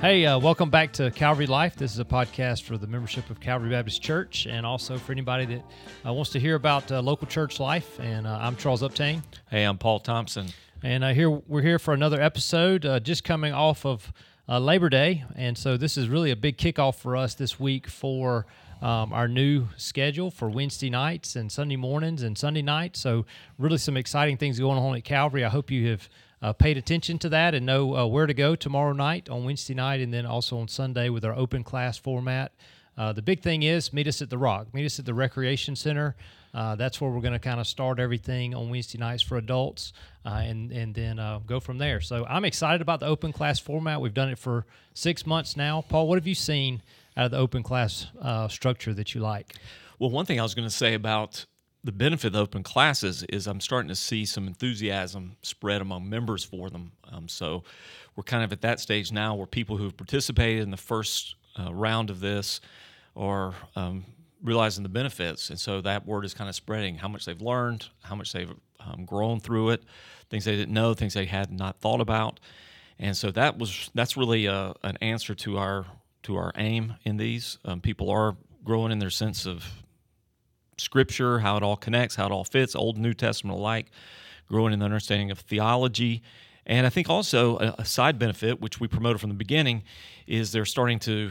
Hey, uh, welcome back to Calvary Life. This is a podcast for the membership of Calvary Baptist Church and also for anybody that uh, wants to hear about uh, local church life. And uh, I'm Charles Uptain. Hey, I'm Paul Thompson. And uh, here we're here for another episode, uh, just coming off of Labor Day. And so this is really a big kickoff for us this week for um, our new schedule for Wednesday nights and Sunday mornings and Sunday nights. So, really, some exciting things going on at Calvary. I hope you have uh, paid attention to that and know uh, where to go tomorrow night on Wednesday night and then also on Sunday with our open class format. Uh, the big thing is meet us at the Rock, meet us at the Recreation Center. Uh, that's where we're going to kind of start everything on Wednesday nights for adults, uh, and and then uh, go from there. So I'm excited about the open class format. We've done it for six months now. Paul, what have you seen out of the open class structure that you like? Well, one thing I was going to say about the benefit of open classes is I'm starting to see some enthusiasm spread among members for them. Um, so we're kind of at that stage now where people who have participated in the first uh, round of this are um, realizing the benefits, and so that word is kind of spreading. How much they've learned, how much they've um, grown through it, things they didn't know, things they had not thought about, and so that was that's really a, uh, an answer to our to our aim in these. Um, people are growing in their sense of Scripture, how it all connects, how it all fits, Old and New Testament alike, growing in the understanding of theology. And I think also a, a side benefit, which we promoted from the beginning, is they're starting to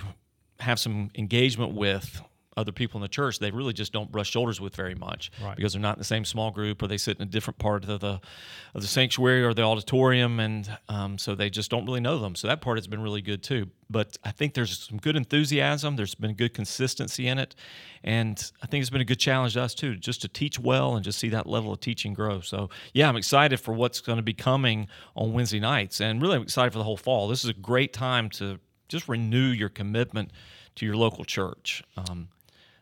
have some engagement with other people in the church they really just don't brush shoulders with very much right. because they're not in the same small group or they sit in a different part of the of the sanctuary or the auditorium. And um, so they just don't really know them. So that part has been really good too. But I think there's some good enthusiasm. There's been good consistency in it. And I think it's been a good challenge to us too just to teach well and just see that level of teaching grow. So yeah I'm excited for what's going to be coming on Wednesday nights. And really I'm excited for the whole fall. This is a great time to just renew your commitment to your local church. Um,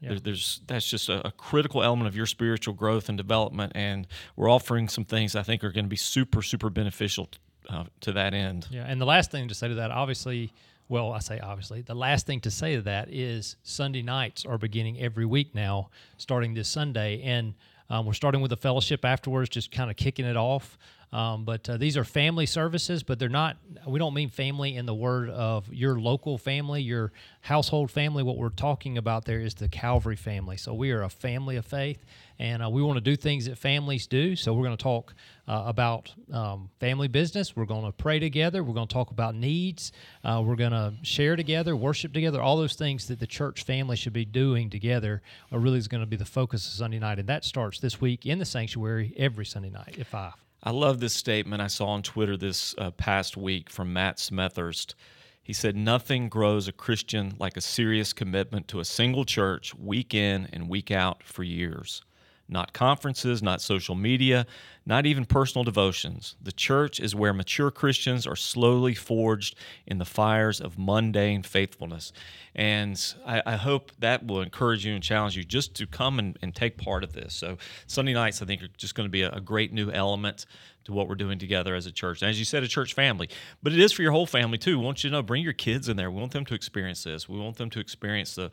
yeah. There, there's that's just a, a, critical element of your spiritual growth and development, and we're offering some things I think are going to be super super beneficial uh, to that end. Yeah, and the last thing to say to that, obviously, well, I say obviously, the last thing to say to that is Sunday nights are beginning every week now, starting this Sunday, and um, we're starting with a fellowship afterwards, just kind of kicking it off. Um, but uh, these are family services, but they're not, we don't mean family in the word of your local family, your household family. What we're talking about there is the Calvary family. So we are a family of faith, and uh, we want to do things that families do. So we're going to talk uh, about um, family business. We're going to pray together. We're going to talk about needs. Uh, we're going to share together, worship together. All those things that the church family should be doing together are really is going to be the focus of Sunday night. And that starts this week in the sanctuary every Sunday night at 5. I love this statement I saw on Twitter this uh, past week from Matt Smethurst. He said, Nothing grows a Christian like a serious commitment to a single church week in and week out for years not conferences, not social media, not even personal devotions. The church is where mature Christians are slowly forged in the fires of mundane faithfulness. And I, I hope that will encourage you and challenge you just to come and, and, take part of this. So, Sunday nights, I think, are just going to be a, a great new element to what we're doing together as a church. And as you said, a church family, but it is for your whole family too. We want you to know, bring your kids in there. We want them to experience this. We want them to experience the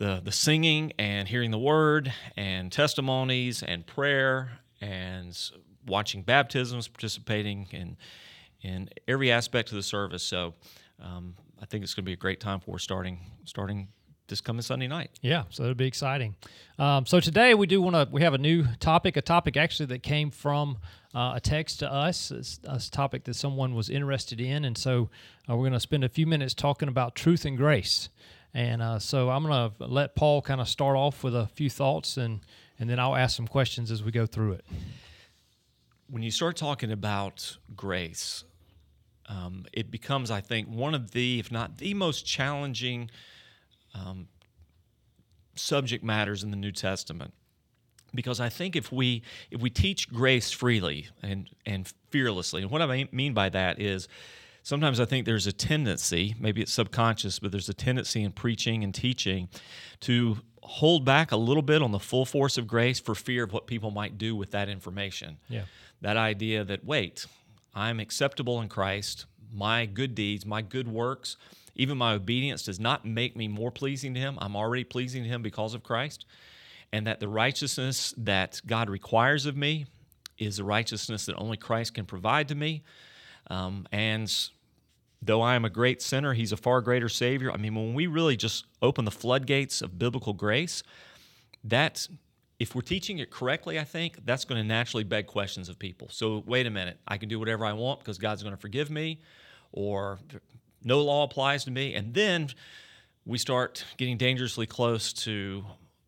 the the singing and hearing the word and testimonies and prayer and watching baptisms, participating in in every aspect of the service. So um, I think it's going to be a great time for starting starting this coming Sunday night. Yeah, so it'll be exciting. Um, so today we do want to we have a new topic, a topic actually that came from uh, a text to us, a topic that someone was interested in, and so uh, we're going to spend a few minutes talking about truth and grace. And uh, so I'm going to let Paul kind of start off with a few thoughts, and and then I'll ask some questions as we go through it. When you start talking about grace, um, it becomes, I think, one of the, if not the most challenging um, subject matters in the New Testament. Because I think if we if we teach grace freely and and fearlessly, and what I mean by that is sometimes I think there's a tendency, maybe it's subconscious, but there's a tendency in preaching and teaching to hold back a little bit on the full force of grace for fear of what people might do with that information. Yeah. That idea that, wait, I'm acceptable in Christ, my good deeds, my good works, even my obedience does not make me more pleasing to Him. I'm already pleasing to Him because of Christ. And that the righteousness that God requires of me is the righteousness that only Christ can provide to me. Um, and though I am a great sinner, he's a far greater Savior. I mean, when we really just open the floodgates of biblical grace, that if we're teaching it correctly, I think that's going to naturally beg questions of people. So, wait a minute, I can do whatever I want because God's going to forgive me, or no law applies to me. And then we start getting dangerously close to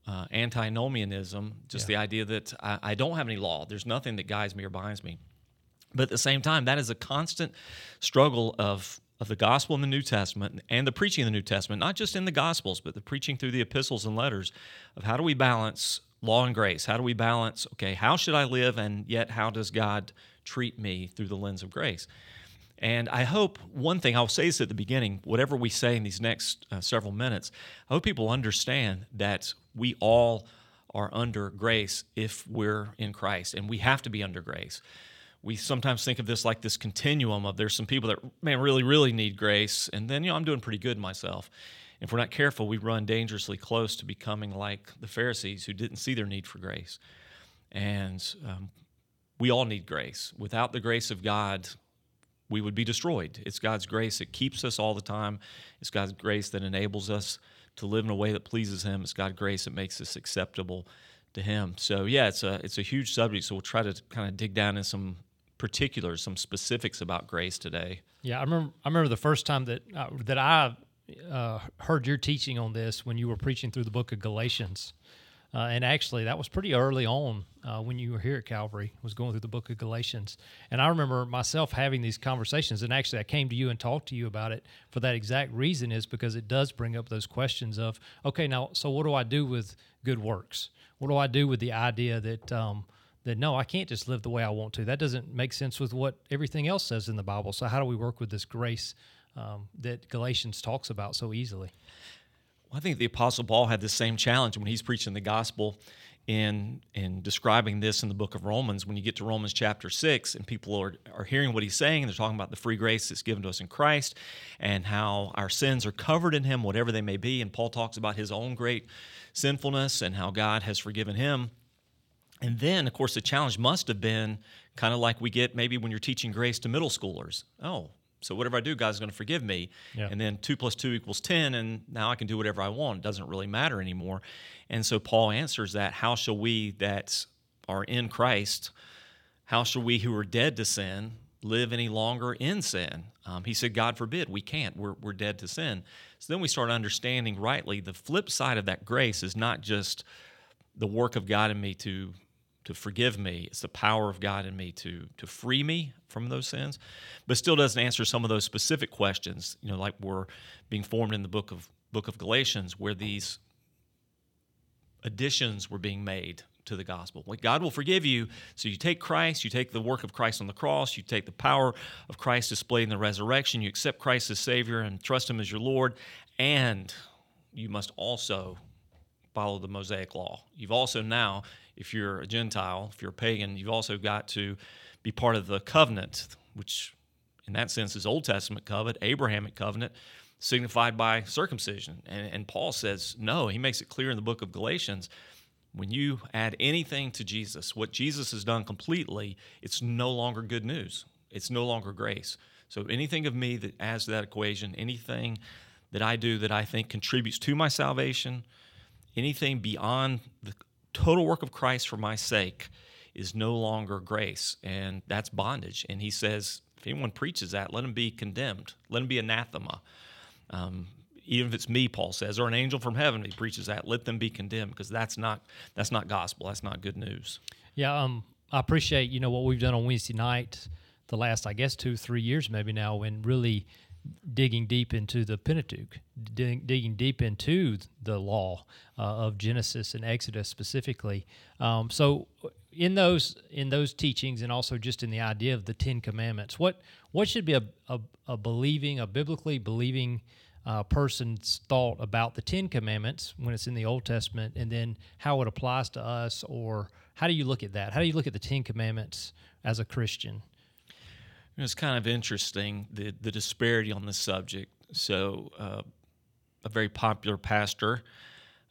uh, antinomianism, just yeah. the idea that I, I don't have any law. There's nothing that guides me or binds me. But at the same time, that is a constant struggle of of the gospel in the New Testament and the preaching in the New Testament, not just in the gospels, but the preaching through the epistles and letters of how do we balance law and grace? How do we balance, okay, how should I live and yet how does God treat me through the lens of grace? And I hope one thing, I'll say this at the beginning, whatever we say in these next uh, several minutes, I hope people understand that we all are under grace if we're in Christ, and we have to be under grace. We sometimes think of this like this continuum of there's some people that, man, really, really need grace, and then, you know, I'm doing pretty good myself. If we're not careful, we run dangerously close to becoming like the Pharisees who didn't see their need for grace. And um, we all need grace. Without the grace of God, we would be destroyed. It's God's grace that keeps us all the time. It's God's grace that enables us to live in a way that pleases Him. It's God's grace that makes us acceptable to Him. So yeah, it's a it's a huge subject. So we'll try to kind of dig down in some particulars, some specifics about grace today. Yeah, I remember. I remember the first time that uh, that I uh, heard your teaching on this when you were preaching through the book of Galatians. Uh, and actually, that was pretty early on uh, when you were here at Calvary, was going through the book of Galatians. And I remember myself having these conversations. And actually, I came to you and talked to you about it for that exact reason, is because it does bring up those questions of, okay, now, so what do I do with good works? What do I do with the idea that, um, that no, I can't just live the way I want to? That doesn't make sense with what everything else says in the Bible. So, how do we work with this grace um, that Galatians talks about so easily? Well, I think the Apostle Paul had the same challenge when he's preaching the gospel in in describing this in the book of Romans. When you get to Romans chapter six, and people are, are hearing what he's saying, and they're talking about the free grace that's given to us in Christ, and how our sins are covered in Him, whatever they may be. And Paul talks about his own great sinfulness and how God has forgiven him. And then, of course, the challenge must have been kind of like we get maybe when you're teaching grace to middle schoolers. Oh, so whatever I do, God's going to forgive me. Yeah. And then two plus two equals 10, and now I can do whatever I want. It doesn't really matter anymore. And so Paul answers that How shall we that are in Christ, how shall we who are dead to sin live any longer in sin? Um, he said, God forbid, we can't. We're, we're dead to sin. So then we start understanding rightly the flip side of that grace is not just the work of God in me to to forgive me. It's the power of God in me to to free me from those sins, but still doesn't answer some of those specific questions. You know, like were being formed in the book of book of Galatians, where these additions were being made to the gospel. Like God will forgive you. So you take Christ, you take the work of Christ on the cross, you take the power of Christ displayed in the resurrection, you accept Christ as Savior and trust Him as your Lord, and you must also follow the Mosaic law. You've also now if you're a Gentile, if you're a pagan, you've also got to be part of the covenant, which in that sense is Old Testament covenant, Abrahamic covenant, signified by circumcision. And, and Paul says, no, he makes it clear in the book of Galatians when you add anything to Jesus, what Jesus has done completely, it's no longer good news. It's no longer grace. So anything of me that adds to that equation, anything that I do that I think contributes to my salvation, anything beyond the total work of Christ for my sake is no longer grace, and that's bondage. And he says, if anyone preaches that, let him be condemned, let him be anathema. Um, even if it's me, Paul says, or an angel from heaven, he preaches that, let them be condemned, because that's not that's not gospel. That's not good news. Yeah, um, I appreciate you know what we've done on Wednesday night, the last I guess two three years maybe now, when really digging deep into the Pentateuch, dig, digging deep into the law uh, of Genesis and Exodus specifically. Um, so, in those in those teachings, and also just in the idea of the Ten Commandments, what what should be a a, a believing, a biblically believing uh, person's thought about the Ten Commandments when it's in the Old Testament, and then how it applies to us, or how do you look at that? How do you look at the Ten Commandments as a Christian? It's kind of interesting the the disparity on this subject. So, uh, a very popular pastor,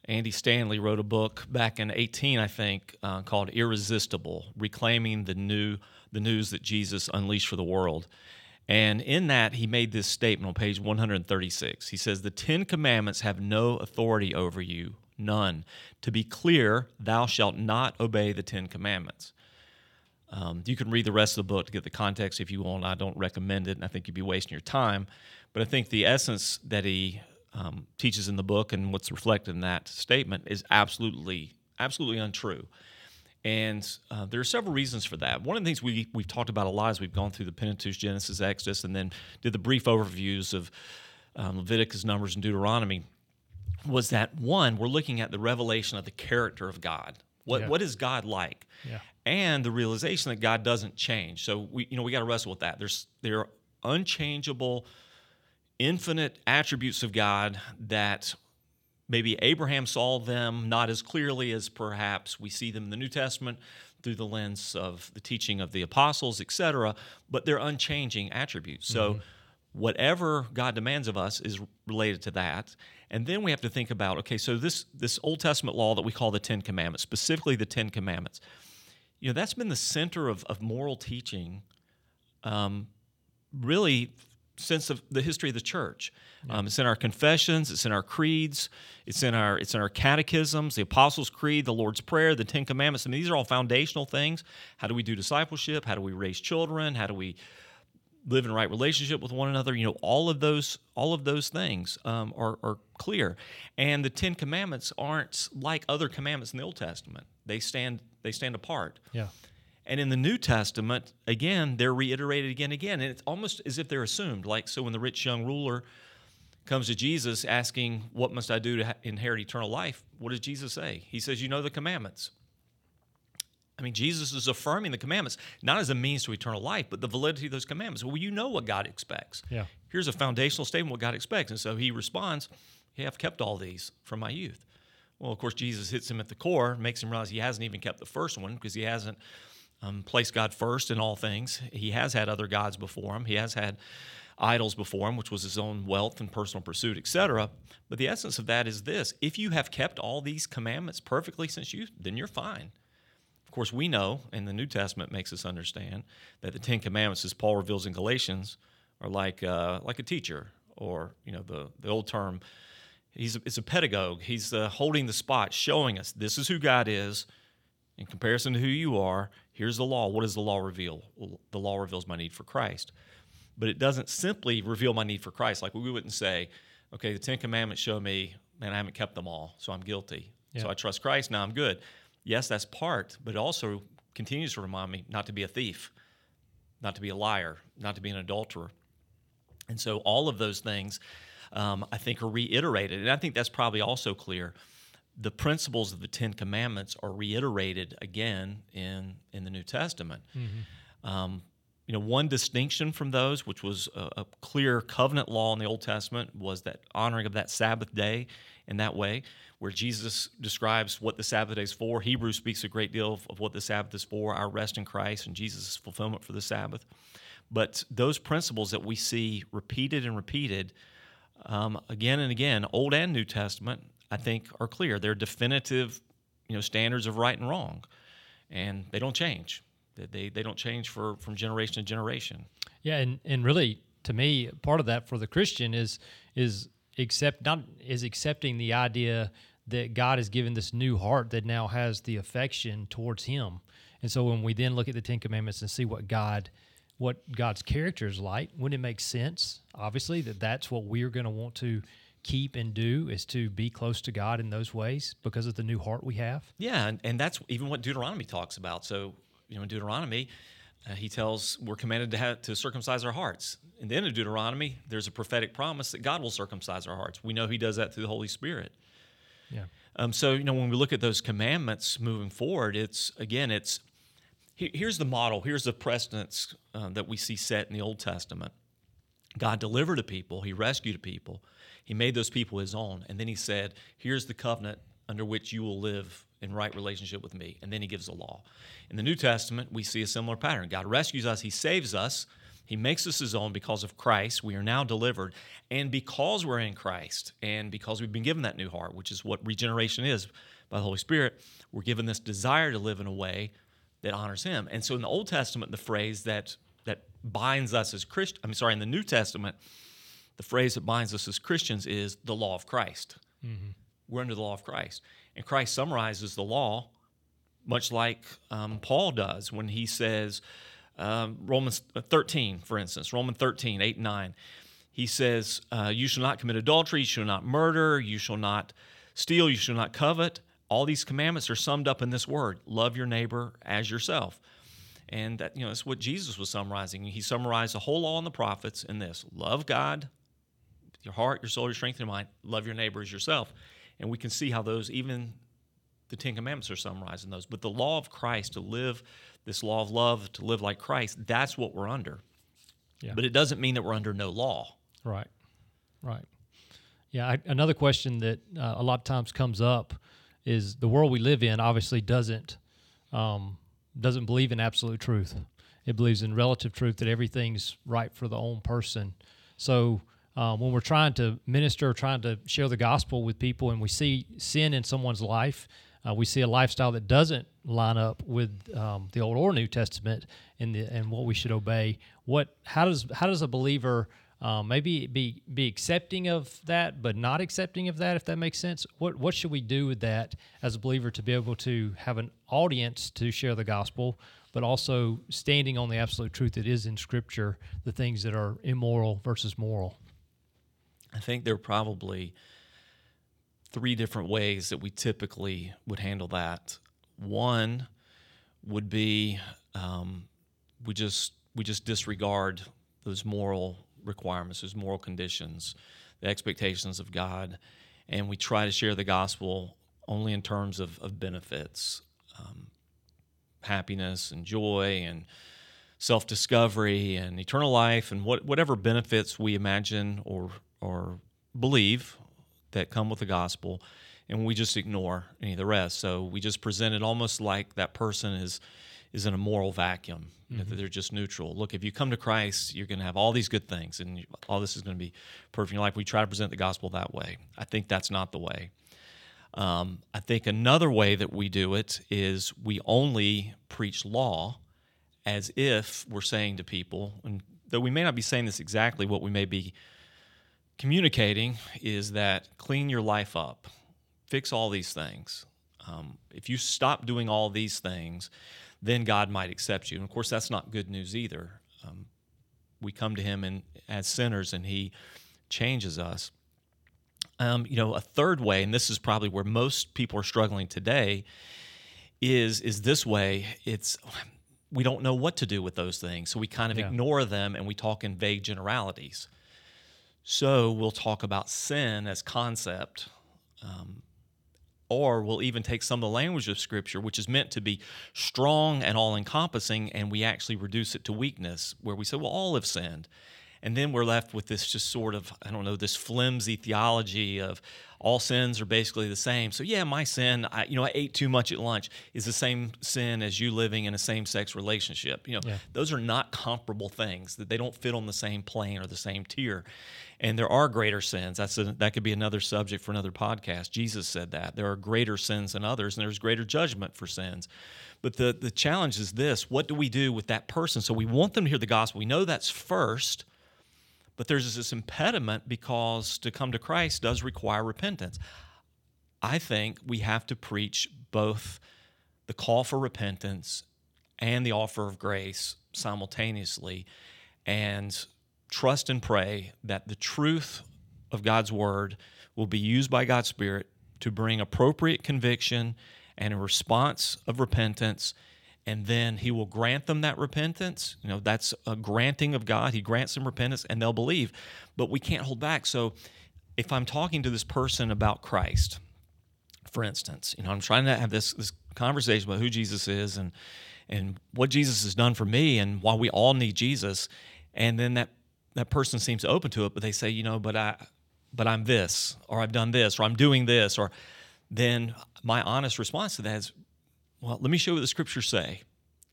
Andy Stanley, wrote a book back in 18, I think, uh, called "Irresistible: Reclaiming the New the News that Jesus Unleashed for the World." And in that, he made this statement on page 136. He says, The Ten Commandments have no authority over you, none. To be clear, thou shalt not obey the Ten Commandments. Um, you can read the rest of the book to get the context if you want. I don't recommend it, and I think you'd be wasting your time. But I think the essence that he um, teaches in the book and what's reflected in that statement is absolutely, absolutely untrue. And uh, there are several reasons for that. One of the things we, we've talked about a lot as we've gone through the Pentateuch, Genesis, Exodus, and then did the brief overviews of um, Leviticus, Numbers, and Deuteronomy was that one, we're looking at the revelation of the character of God. What, Yeah. what is God like? Yeah. And the realization that God doesn't change. So we, you know, we got to wrestle with that. There's there are unchangeable, infinite attributes of God that maybe Abraham saw them not as clearly as perhaps we see them in the New Testament through the lens of the teaching of the apostles, etc. But they're unchanging attributes. So mm-hmm. whatever God demands of us is related to that. And then we have to think about okay, so this this Old Testament law that we call the Ten Commandments, specifically the Ten Commandments, you know, that's been the center of, of moral teaching um, really since of the history of the church. Um, it's in our confessions, it's in our creeds, it's in our it's in our catechisms, the Apostles' Creed, the Lord's Prayer, the Ten Commandments. I mean, these are all foundational things. How do we do discipleship? How do we raise children? How do we live in right relationship with one another? You know, all of those all of those things um, are, are clear. And the Ten Commandments aren't like other commandments in the Old Testament. They stand they stand apart. Yeah. And in the New Testament, again, they're reiterated again and again. And it's almost as if they're assumed. Like, so when the rich young ruler comes to Jesus asking, What must I do to inherit eternal life? What does Jesus say? He says, You know the commandments. I mean, Jesus is affirming the commandments, not as a means to eternal life, but the validity of those commandments. Well, you know what God expects. Yeah. Here's a foundational statement what God expects. And so he responds, Hey, I've kept all these from my youth. Well, of course, Jesus hits him at the core, makes him realize he hasn't even kept the first one because he hasn't um, placed God first in all things. He has had other gods before him. He has had idols before him, which was his own wealth and personal pursuit, etc. But the essence of that is this: if you have kept all these commandments perfectly since youth, then you're fine. Of course, we know, and the New Testament makes us understand that the Ten Commandments, as Paul reveals in Galatians, are like uh, like a teacher, or you know the the old term. He's a, it's a pedagogue. He's uh, holding the spot, showing us this is who God is in comparison to who you are. Here's the law. What does the law reveal? Well, the law reveals my need for Christ, but it doesn't simply reveal my need for Christ. Like we wouldn't say, okay, the Ten Commandments show me, man, I haven't kept them all, so I'm guilty. So I trust Christ. Now I'm good. Yes, that's part, but it also continues to remind me not to be a thief, not to be a liar, not to be an adulterer. And so all of those things, um, I think, are reiterated. And I think that's probably also clear. The principles of the Ten Commandments are reiterated again in, in the New Testament. Um, you know, one distinction from those, which was a, a clear covenant law in the Old Testament, was that honoring of that Sabbath day in that way, where Jesus describes what the Sabbath day is for. Hebrews speaks a great deal of, of what the Sabbath is for, our rest in Christ and Jesus' fulfillment for the Sabbath. But those principles that we see repeated and repeated um, again and again, Old and New Testament, I think are clear. They're definitive, you know, standards of right and wrong, and they don't change. They, they, they don't change for from generation to generation. Yeah, and, and really, to me, part of that for the Christian is is accept not is accepting the idea that God has given this new heart that now has the affection towards Him. And so, when we then look at the Ten Commandments and see what God what God's character is like, wouldn't it make sense? Obviously, that that's what we're going to want to keep and do is to be close to God in those ways because of the new heart we have. Yeah, and, and that's even what Deuteronomy talks about. So, you know, in Deuteronomy, uh, he tells we're commanded to have to circumcise our hearts. In the end of Deuteronomy, there's a prophetic promise that God will circumcise our hearts. We know He does that through the Holy Spirit. Yeah. Um, so, you know, when we look at those commandments moving forward, it's again, it's he- here's the model, here's the precedence uh, that we see set in the Old Testament. God delivered a people, He rescued a people, He made those people His own, and then He said, "Here's the covenant under which you will live in right relationship with Me." And then He gives the law. In the New Testament, we see a similar pattern. God rescues us, He saves us. He makes us his own because of Christ. We are now delivered. And because we're in Christ and because we've been given that new heart, which is what regeneration is by the Holy Spirit, we're given this desire to live in a way that honors him. And so in the Old Testament, the phrase that that binds us as Christians, I'm sorry, in the New Testament, the phrase that binds us as Christians is the law of Christ. Mm-hmm. We're under the law of Christ. And Christ summarizes the law much like um, Paul does when he says, um, Romans 13, for instance, Romans 13, 8 and 9. He says, uh, You shall not commit adultery, you shall not murder, you shall not steal, you shall not covet. All these commandments are summed up in this word love your neighbor as yourself. And that, you know, that's what Jesus was summarizing. He summarized the whole law and the prophets in this love God, your heart, your soul, your strength, and mind, love your neighbor as yourself. And we can see how those, even the Ten Commandments are summarized in those. But the law of Christ, to live this law of love, to live like Christ, that's what we're under. Yeah. But it doesn't mean that we're under no law. Right. Right. Yeah. I, another question that uh, a lot of times comes up is the world we live in obviously doesn't um, doesn't believe in absolute truth. It believes in relative truth that everything's right for the own person. So um, when we're trying to minister, trying to share the gospel with people, and we see sin in someone's life, uh, we see a lifestyle that doesn't line up with um, the Old or New Testament and the and what we should obey. What how does how does a believer um, maybe be be accepting of that, but not accepting of that, if that makes sense. What what should we do with that as a believer to be able to have an audience to share the gospel, but also standing on the absolute truth that is in Scripture, the things that are immoral versus moral? I think there are probably three different ways that we typically would handle that. One would be um, we just we just disregard those moral requirements, those moral conditions, the expectations of God, and we try to share the gospel only in terms of, of benefits, um, happiness and joy and self discovery and eternal life and what, whatever benefits we imagine or, or believe that come with the gospel. And we just ignore any of the rest. So we just present it almost like that person is is in a moral vacuum. Mm-hmm. That they're just neutral. Look, if you come to Christ, you're going to have all these good things, and all this is going to be perfect in your life. We try to present the gospel that way. I think that's not the way. Um, I think another way that we do it is we only preach law as if we're saying to people, and though we may not be saying this exactly, what we may be communicating is that clean your life up, fix all these things. Um, if you stop doing all these things, then God might accept you. And of course, that's not good news either. Um, we come to Him and, as sinners, and He changes us. Um, you know, a third way, and this is probably where most people are struggling today, is is this way. It's we don't know what to do with those things, so we kind of yeah. ignore them and we talk in vague generalities. So we'll talk about sin as concept, um, or we'll even take some of the language of Scripture, which is meant to be strong and all encompassing, and we actually reduce it to weakness, where we say, well, all have sinned. And then we're left with this just sort of, I don't know, this flimsy theology of all sins are basically the same. So, yeah, my sin, I, you know, I ate too much at lunch, is the same sin as you living in a same sex relationship. You know, yeah. those are not comparable things, that they don't fit on the same plane or the same tier. And there are greater sins. That's a, that could be another subject for another podcast. Jesus said that. There are greater sins than others, and there's greater judgment for sins. But the, the challenge is this what do we do with that person? So we want them to hear the gospel. We know that's first but there's this impediment because to come to Christ does require repentance. I think we have to preach both the call for repentance and the offer of grace simultaneously and trust and pray that the truth of God's word will be used by God's Spirit to bring appropriate conviction and a response of repentance and then he will grant them that repentance. You know, that's a granting of God. He grants them repentance and they'll believe. But we can't hold back. So if I'm talking to this person about Christ, for instance, you know, I'm trying to have this this conversation about who Jesus is and and what Jesus has done for me and why we all need Jesus. And then that that person seems open to it, but they say, you know, but I but I'm this, or I've done this, or I'm doing this, or then my honest response to that is well, let me show you what the scriptures say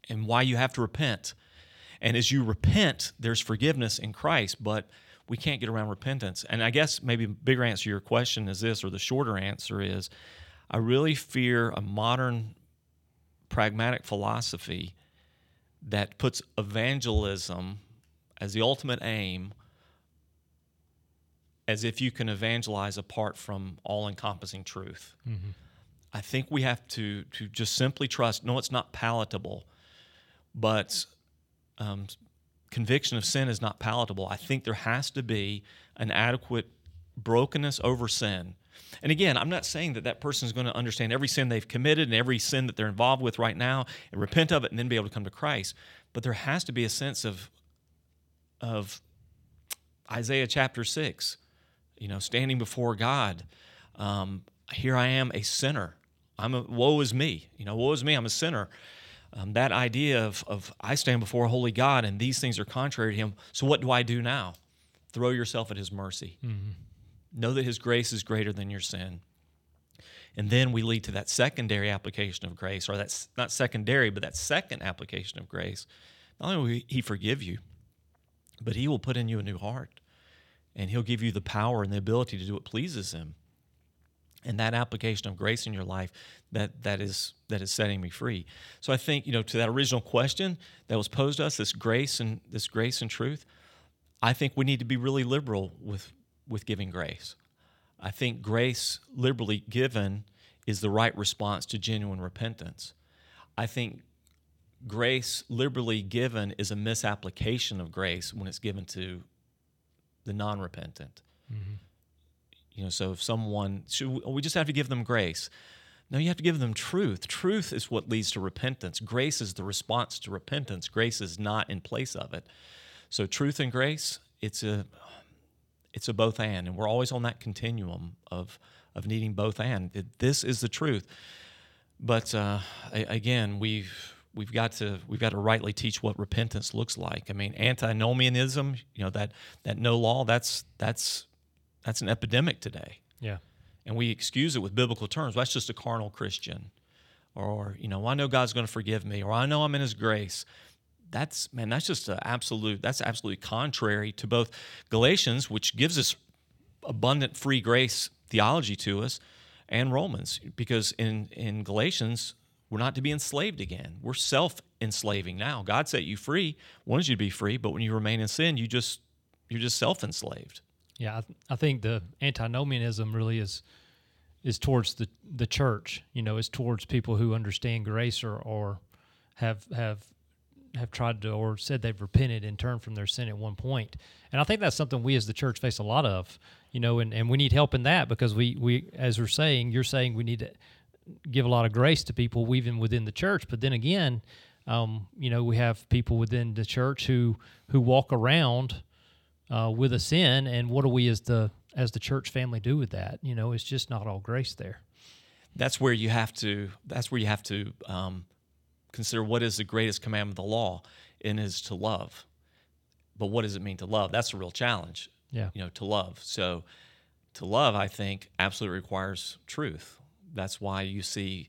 and why you have to repent. And as you repent, there's forgiveness in Christ, but we can't get around repentance. And I guess maybe a bigger answer to your question is this, or the shorter answer is I really fear a modern pragmatic philosophy that puts evangelism as the ultimate aim as if you can evangelize apart from all encompassing truth. Mm-hmm. I think we have to, to just simply trust. No, it's not palatable, but um, conviction of sin is not palatable. I think there has to be an adequate brokenness over sin. And again, I'm not saying that that person is going to understand every sin they've committed and every sin that they're involved with right now and repent of it and then be able to come to Christ. But there has to be a sense of, of Isaiah chapter 6 you know, standing before God. Um, here I am, a sinner. I'm a woe is me. You know, woe is me. I'm a sinner. Um, that idea of, of I stand before a holy God and these things are contrary to Him. So what do I do now? Throw yourself at His mercy. Mm-hmm. Know that His grace is greater than your sin. And then we lead to that secondary application of grace, or that's not secondary, but that second application of grace. Not only will He forgive you, but He will put in you a new heart and he'll give you the power and the ability to do what pleases him and that application of grace in your life that that is that is setting me free so i think you know to that original question that was posed to us this grace and this grace and truth i think we need to be really liberal with with giving grace i think grace liberally given is the right response to genuine repentance i think grace liberally given is a misapplication of grace when it's given to the non-repentant. Mm-hmm. You know, so if someone should we just have to give them grace? No, you have to give them truth. Truth is what leads to repentance. Grace is the response to repentance. Grace is not in place of it. So truth and grace, it's a it's a both and, and we're always on that continuum of of needing both and. This is the truth. But uh, again, we've we've got to we've got to rightly teach what repentance looks like. I mean, antinomianism, you know that that no law that's that's that's an epidemic today. Yeah, and we excuse it with biblical terms. Well, that's just a carnal Christian, or you know, well, I know God's going to forgive me, or I know I'm in His grace. That's man, that's just an absolute. That's absolutely contrary to both Galatians, which gives us abundant free grace theology to us, and Romans, because in in Galatians we're not to be enslaved again. We're self enslaving now. God set you free, wanted you to be free, but when you remain in sin, you just you're just self enslaved. Yeah, I, I think the antinomianism really is is towards the the church. You know, is towards people who understand grace or or have have have tried to or said they've repented and turned from their sin at one point. And I think that's something we as the church face a lot of, you know, and, and we need help in that because we, we as we're saying, you're saying we need to give a lot of grace to people even within the church. But then again, um, you know, we have people within the church who who walk around uh, with a sin, and what do we as the as the church family do with that? You know, it's just not all grace there. That's where you have to. That's where you have to um, consider what is the greatest commandment of the law, and is to love. But what does it mean to love? That's a real challenge. Yeah, you know, to love. So, to love, I think, absolutely requires truth that's why you see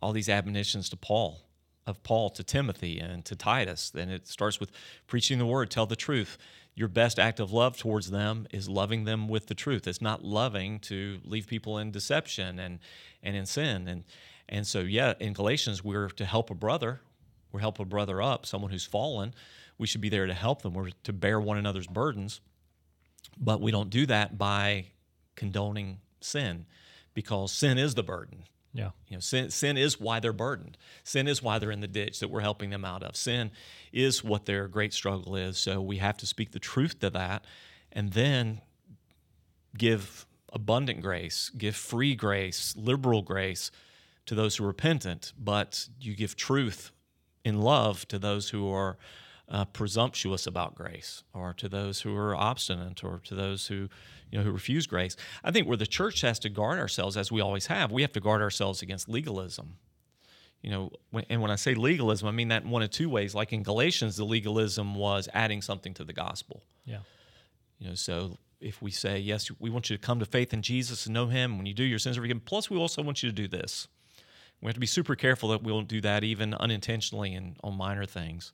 all these admonitions to Paul, of Paul to Timothy and to Titus. And it starts with preaching the word, tell the truth. Your best act of love towards them is loving them with the truth. It's not loving to leave people in deception and, and in sin. And, and so, yeah, in Galatians, we're to help a brother. We're help a brother up, someone who's fallen. We should be there to help them. We're to bear one another's burdens. But we don't do that by condoning sin because sin is the burden. Yeah. You know, sin, sin is why they're burdened. Sin is why they're in the ditch that we're helping them out of. Sin is what their great struggle is. So we have to speak the truth to that and then give abundant grace, give free grace, liberal grace to those who are repentant, but you give truth in love to those who are uh, presumptuous about grace, or to those who are obstinate, or to those who you know who refuse grace. I think where the church has to guard ourselves, as we always have, we have to guard ourselves against legalism. You know, when, and when I say legalism, I mean that in one of two ways. Like in Galatians, the legalism was adding something to the gospel. Yeah. You know, so if we say yes, we want you to come to faith in Jesus and know Him. When you do, your sins are forgiven. Plus, we also want you to do this. We have to be super careful that we don't do that even unintentionally and on minor things.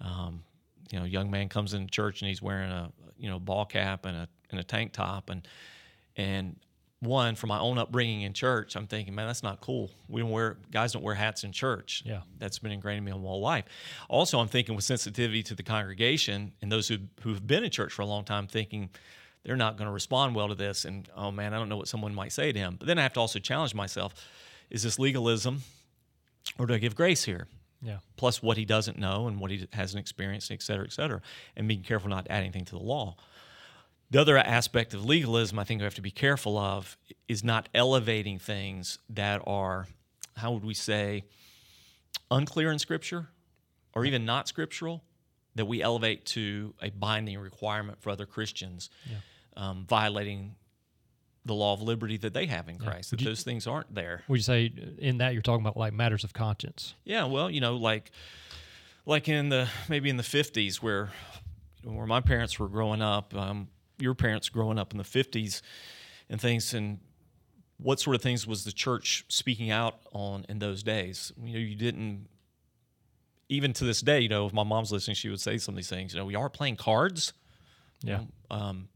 Um, you know, young man comes into church and he's wearing a you know ball cap and a and a tank top and and one for my own upbringing in church, I'm thinking, man, that's not cool. We don't wear guys don't wear hats in church. Yeah. that's been ingrained in me my whole life. Also, I'm thinking with sensitivity to the congregation and those who who've been in church for a long time, thinking they're not going to respond well to this, and oh man, I don't know what someone might say to him. But then I have to also challenge myself: Is this legalism, or do I give grace here? Yeah. plus what he doesn't know and what he hasn't experienced, et cetera, et cetera, and being careful not to add anything to the law. The other aspect of legalism I think we have to be careful of is not elevating things that are, how would we say, unclear in Scripture or even not scriptural, that we elevate to a binding requirement for other Christians, um, violating the law of liberty that they have in Christ, that you- those things aren't there. Would you say in that you're talking about like matters of conscience? Yeah, well, you know, like like in the maybe in the fifties where where my parents were growing up, um, your parents growing up in the fifties and things and what sort of things was the church speaking out on in those days? You know, you didn't even to this day, you know, if my mom's listening, she would say some of these things. You know, we are playing cards. Yeah. Um,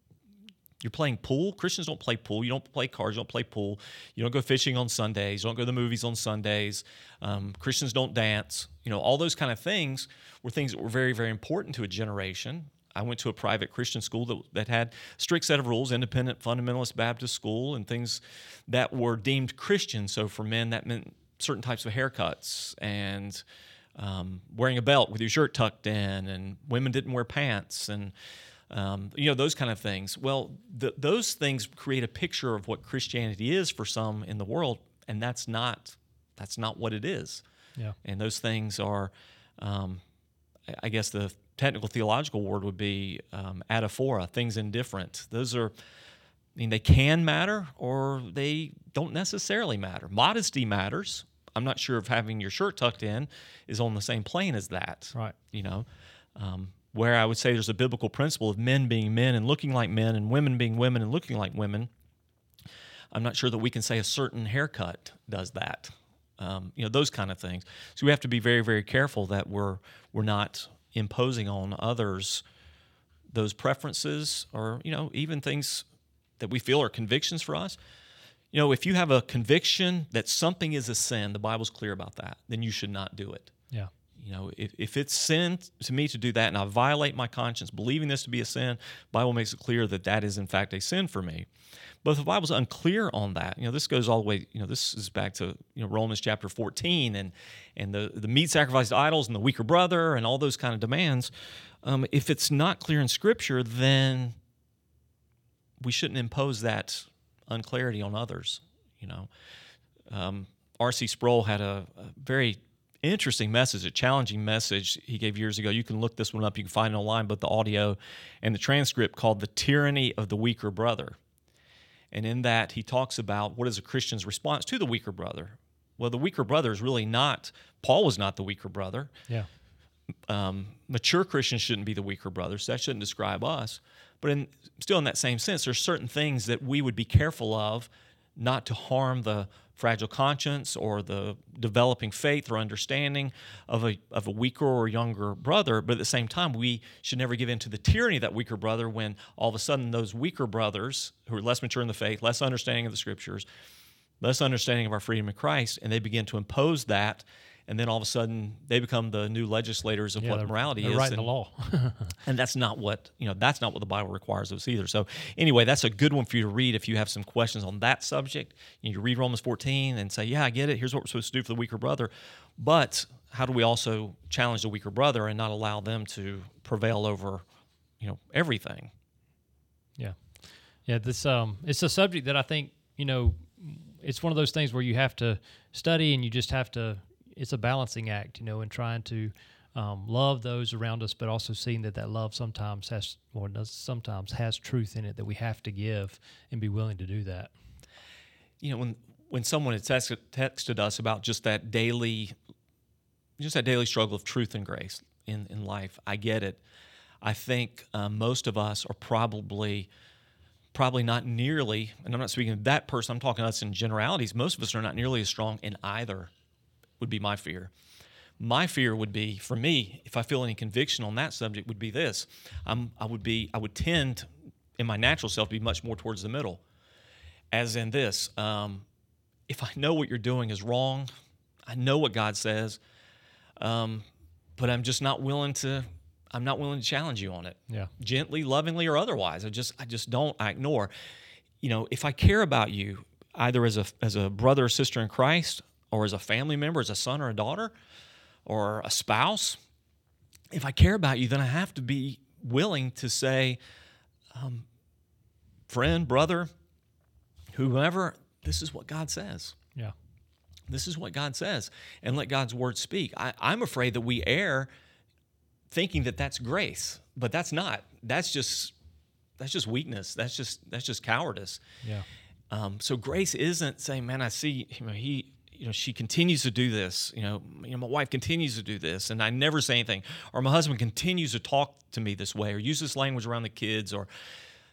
you're playing pool. Christians don't play pool. You don't play cards. You don't play pool. You don't go fishing on Sundays. You don't go to the movies on Sundays. Um, Christians don't dance. You know, all those kind of things were things that were very, very important to a generation. I went to a private Christian school that, that had strict set of rules, independent fundamentalist Baptist school, and things that were deemed Christian. So for men, that meant certain types of haircuts and um, wearing a belt with your shirt tucked in, and women didn't wear pants, and um, you know those kind of things. Well, th- those things create a picture of what Christianity is for some in the world, and that's not that's not what it is. Yeah. And those things are, um, I- guess the technical theological word would be um, adiaphora, things indifferent. Those are, I mean, they can matter or they don't necessarily matter. Modesty matters. I'm not sure if having your shirt tucked in is on the same plane as that. Right. You know, um, where I would say there's a biblical principle of men being men and looking like men and women being women and looking like women. I'm not sure that we can say a certain haircut does that. Um, you know, those kind of things. So we have to be very, very careful that we're we're not imposing on others those preferences or you know even things that we feel are convictions for us. You know, if you have a conviction that something is a sin, the Bible's clear about that, then you should not do it. Yeah. You know, if, if it's sin to me to do that and I violate my conscience, believing this to be a sin, Bible makes it clear that that is in fact a sin for me. But if the Bible's unclear on that, you know, this goes all the way, you know, this is back to, you know, Romans chapter 14 and and the, the meat sacrificed to idols and the weaker brother and all those kind of demands. Um, if it's not clear in Scripture, then we shouldn't impose that unclarity on others, you know. Um, R.C. Sproul had a, a very interesting message, a challenging message he gave years ago. You can look this one up, you can find it online, but the audio and the transcript called The Tyranny of the Weaker Brother. And in that, he talks about what is a Christian's response to the weaker brother. Well, the weaker brother is really not, Paul was not the weaker brother. Yeah. Um, mature Christians shouldn't be the weaker brothers. That shouldn't describe us. But in, still, in that same sense, there's certain things that we would be careful of not to harm the fragile conscience or the developing faith or understanding of a, of a weaker or younger brother. But at the same time, we should never give in to the tyranny of that weaker brother when all of a sudden those weaker brothers who are less mature in the faith, less understanding of the scriptures, less understanding of our freedom in Christ, and they begin to impose that. And then all of a sudden, they become the new legislators of Yeah, what morality they're is. writing and- the law. and that's not what you know that's not what the bible requires of us either so anyway that's a good one for you to read if you have some questions on that subject you, read romans 14 and say yeah i get it here's what we're supposed to do for the weaker brother but how do we also challenge the weaker brother and not allow them to prevail over you know everything Yeah, yeah. This um, it's a subject that I think you know, it's one of those things where you have to study and you just have to. It's a balancing act, you know, in trying to um, love those around us, but also seeing that that love sometimes has, or does sometimes has truth in it that we have to give and be willing to do that. you know when when someone had texted, texted us about just that daily just that daily struggle of truth and grace in, in life i get it i think uh, most of us are probably probably not nearly and i'm not speaking of that person i'm talking to us in generalities most of us are not nearly as strong in either would be my fear my fear would be for me if i feel any conviction on that subject would be this I'm, i would be i would tend in my natural self to be much more towards the middle as in this um, if I know what you're doing is wrong, I know what God says, um, but I'm just not willing to. I'm not willing to challenge you on it. Yeah. Gently, lovingly, or otherwise. I just, I just don't. I ignore. You know, if I care about you, either as a as a brother or sister in Christ, or as a family member, as a son or a daughter, or a spouse, if I care about you, then I have to be willing to say, um, friend, brother, whoever, this is what God says. Yeah. This is what God says, and let God's word speak. I, I'm afraid that we err thinking that that's grace, but that's not. That's just that's just weakness. That's just that's just cowardice. Yeah. Um, so grace isn't saying, "Man, I see you know, he, you know, she continues to do this. You know, you know, my wife continues to do this, and I never say anything, or my husband continues to talk to me this way, or use this language around the kids, or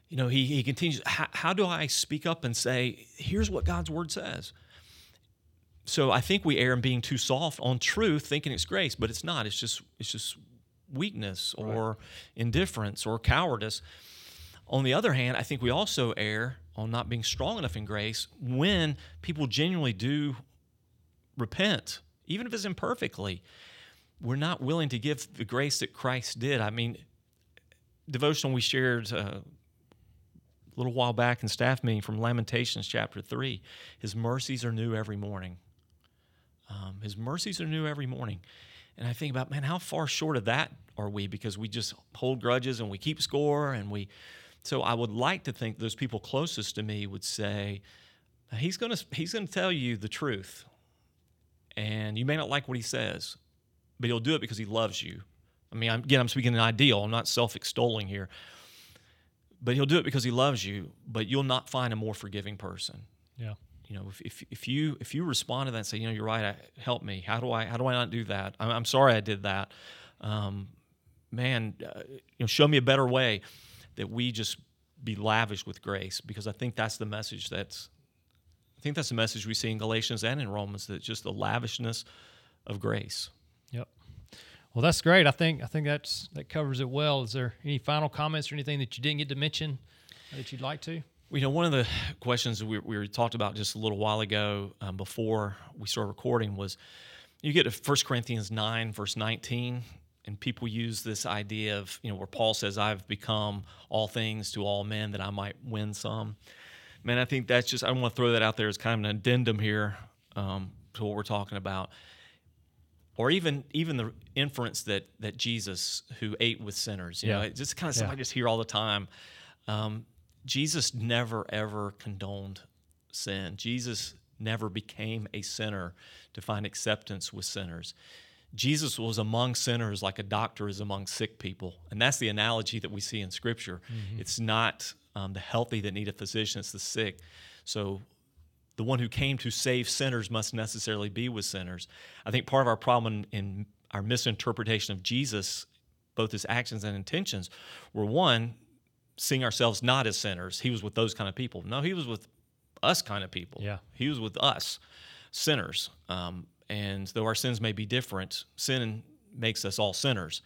you know, he he continues. How, how do I speak up and say, "Here's what God's word says"? So I think we err in being too soft on truth, thinking it's grace, but it's not. It's just it's just weakness or indifference or cowardice. On the other hand, I think we also err on not being strong enough in grace when people genuinely do repent, even if it's imperfectly. We're not willing to give the grace that Christ did. I mean, devotional we shared uh, a little while back in staff meeting from Lamentations chapter 3. His mercies are new every morning. Um, his mercies are new every morning. And I think about, man, how far short of that are we because we just hold grudges and we keep score and we. So I would like to think those people closest to me would say, he's going to he's going to tell you the truth. And you may not like what he says, but he'll do it because he loves you. I mean, again, I'm speaking an ideal. I'm not self-extolling here. But he'll do it because he loves you, but you'll not find a more forgiving person Yeah. you know if, if, if you if you respond to that and say you know you're right I, help me how do i how do i not do that i'm, I'm sorry i did that um, man uh, you know show me a better way that we just be lavish with grace because i think that's the message that's think that's the message we see in galatians and in romans that just the lavishness of grace Yep. Well, that's great. I think I think that's that covers it well. Is there any final comments or anything that you didn't get to mention that you'd like to? You know, one of the questions we, we talked about just a little while ago um, before we started recording was you get to 1 Corinthians 9, verse 19, and people use this idea of, you know, where Paul says, I've become all things to all men that I might win some. Man, I think that's just, I want to throw that out there as kind of an addendum here um, to what we're talking about. Or even even the inference that that Jesus, who ate with sinners, you know, Yeah. it's just kind of something Yeah. I just hear all the time. Um, Jesus never ever condoned sin. Jesus never became a sinner to find acceptance with sinners. Jesus was among sinners like a doctor is among sick people. And that's the analogy that we see in Scripture. It's not um, the healthy that need a physician, it's the sick. So the one who came to save sinners must necessarily be with sinners. I think part of our problem in our misinterpretation of Jesus, both his actions and intentions, were one, seeing ourselves not as sinners. He was with those kind of people. No, he was with us kind of people. Yeah. He was with us, sinners. Um, and though our sins may be different, sin makes us all sinners.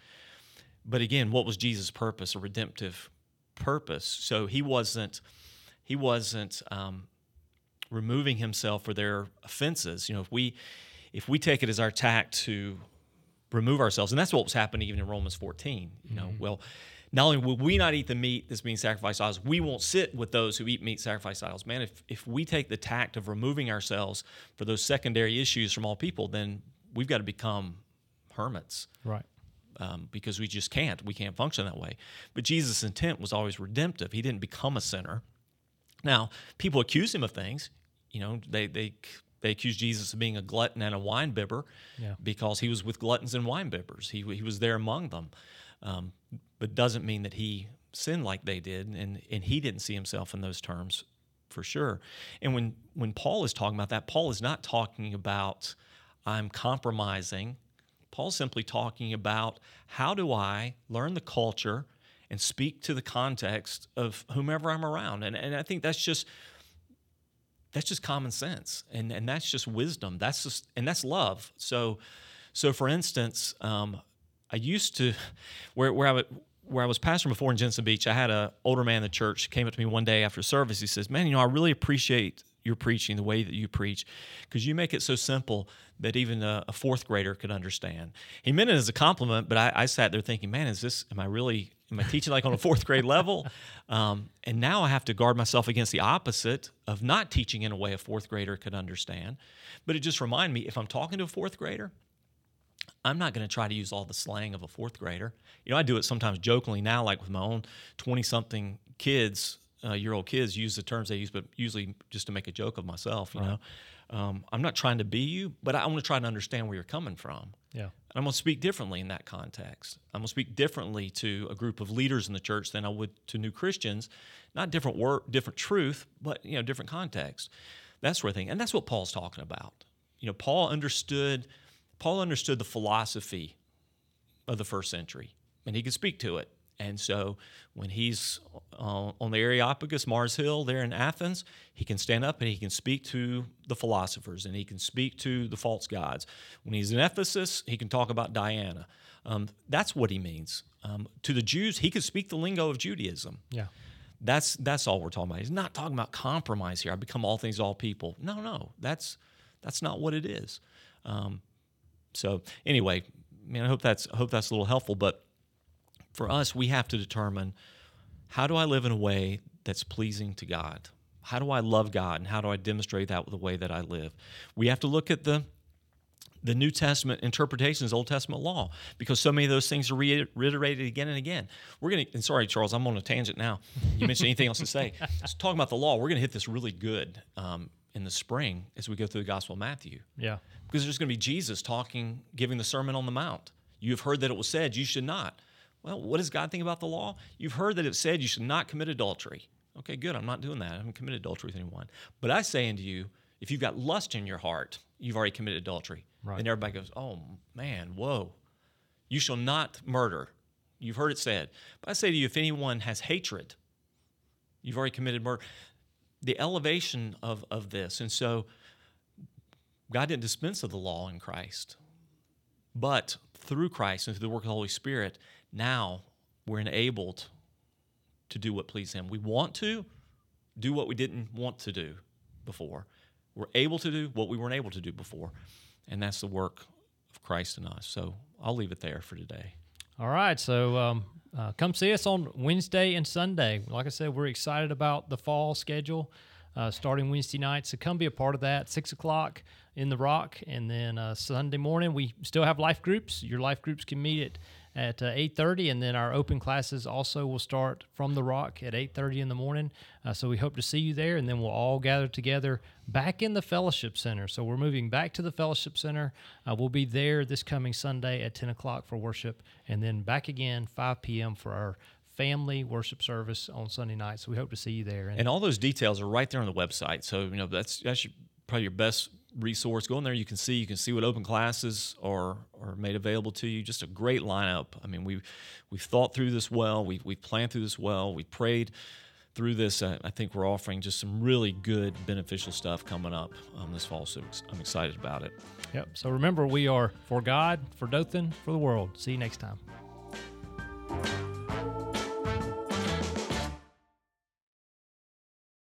But again, what was Jesus' purpose? A redemptive purpose. So he wasn't he wasn't um, removing himself for their offenses. You know, if we if we take it as our tact to remove ourselves, and that's what was happening even in Romans 14. You know, well, not only will we not eat the meat that's being sacrificed to idols, we won't sit with those who eat meat sacrificed to idols. Man, if if we take the tact of removing ourselves for those secondary issues from all people, then we've got to become hermits Right. Um, because we just can't. We can't function that way. But Jesus' intent was always redemptive. He didn't become a sinner. Now, people accuse him of things. You know, they they they accuse Jesus of being a glutton and a wine bibber Yeah. because he was with gluttons and wine bibbers. He he was there among them, um, but doesn't mean that he sinned like they did, and and he didn't see himself in those terms for sure. And when when Paul is talking about that, Paul is not talking about I'm compromising. Paul's simply talking about how do I learn the culture and speak to the context of whomever I'm around. And, and I think that's just that's just common sense and, and that's just wisdom. That's just and that's love. So so for instance, um, I used to where where I would where I was pastoring before in Jensen Beach, I had an older man in the church came up to me one day after service. He says, "Man, you know, I really appreciate your preaching, the way that you preach, because you make it so simple that even a, a, fourth grader could understand." He meant it as a compliment, but I, I, sat there thinking, "Man, is this? Am I really? Am I teaching like on a fourth grade level?" Um, and now I have to guard myself against the opposite of not teaching in a way a fourth grader could understand. But it just reminded me, if I'm talking to a fourth grader, I'm not going to try to use all the slang of a fourth grader. You know, I do it sometimes jokingly now, like with my own 20 something kids, uh, year old kids use the terms they use, but usually just to make a joke of myself, you right. know. Um, I'm not trying to be you, but I want to try to understand where you're coming from. Yeah. And I'm going to speak differently in that context. I'm going to speak differently to a group of leaders in the church than I would to new Christians. Not different work, different truth, but you know, different context. That sort of thing. And that's what Paul's talking about. You know, Paul understood Paul understood the philosophy of the first century, and he could speak to it. And so when he's uh, on the Areopagus, Mars Hill, there in Athens, he can stand up and he can speak to the philosophers and he can speak to the false gods. When he's in Ephesus, he can talk about Diana. Um, that's what he means. Um, to the Jews, he could speak the lingo of Judaism. Yeah. That's that's all we're talking about. He's not talking about compromise here. I become all things, all people. No, no, that's that's not what it is. Um, so anyway, I mean, I hope that's I hope that's a little helpful. But for us, we have to determine how do I live in a way that's pleasing to God. How do I love God, and how do I demonstrate that with the way that I live? We have to look at the the New Testament interpretations, Old Testament law, because so many of those things are reiterated again and again. We're going to, and sorry, Charles, I'm on a tangent now. You mentioned anything else to say? So talking about the law, we're going to hit this really good um, in the spring as we go through the Gospel of Matthew. Yeah. Because there's going to be Jesus talking, giving the Sermon on the Mount. You have heard that it was said, you should not. Well, what does God think about the law? You've heard that it said you should not commit adultery. Okay, good. I'm not doing that. I haven't committed adultery with anyone. But I say unto you, if you've got lust in your heart, you've already committed adultery. Right. And everybody goes, oh, man, whoa. You shall not murder. You've heard it said. But I say to you, if anyone has hatred, you've already committed murder the elevation of, of this. And so God didn't dispense of the law in Christ. But through Christ and through the work of the Holy Spirit, now we're enabled to do what pleases Him. We want to do what we didn't want to do before. We're able to do what we weren't able to do before. And that's the work of Christ in us. So I'll leave it there for today. All right. So um, uh, come see us on Wednesday and Sunday. Like I said, we're excited about the fall schedule uh, starting Wednesday night. So come be a part of that. Six o'clock in the Rock, and then uh, Sunday morning we still have life groups. Your life groups can meet at at uh, 8.30 and then our open classes also will start from the rock at 8.30 in the morning. Uh, so we hope to see you there and then we'll all gather together back in the fellowship center. So we're moving back to the fellowship center. Uh, we'll be there this coming sunday at 10 o'clock for worship and then back again 5 p.m for our family worship service on sunday night. So we hope to see you there. And, and all those details are right there on the website. So you know that's that's probably your best resource. Go in there, you can see you can see what open classes are are made available to you. Just a great lineup. I mean, we we've thought through this well. We've we've planned through this well. We prayed through this. Uh, I think we're offering just some really good beneficial stuff coming up um, this fall. So I'm excited about it. Yep. So remember, we are for God, for Dothan, for the world. See you next time.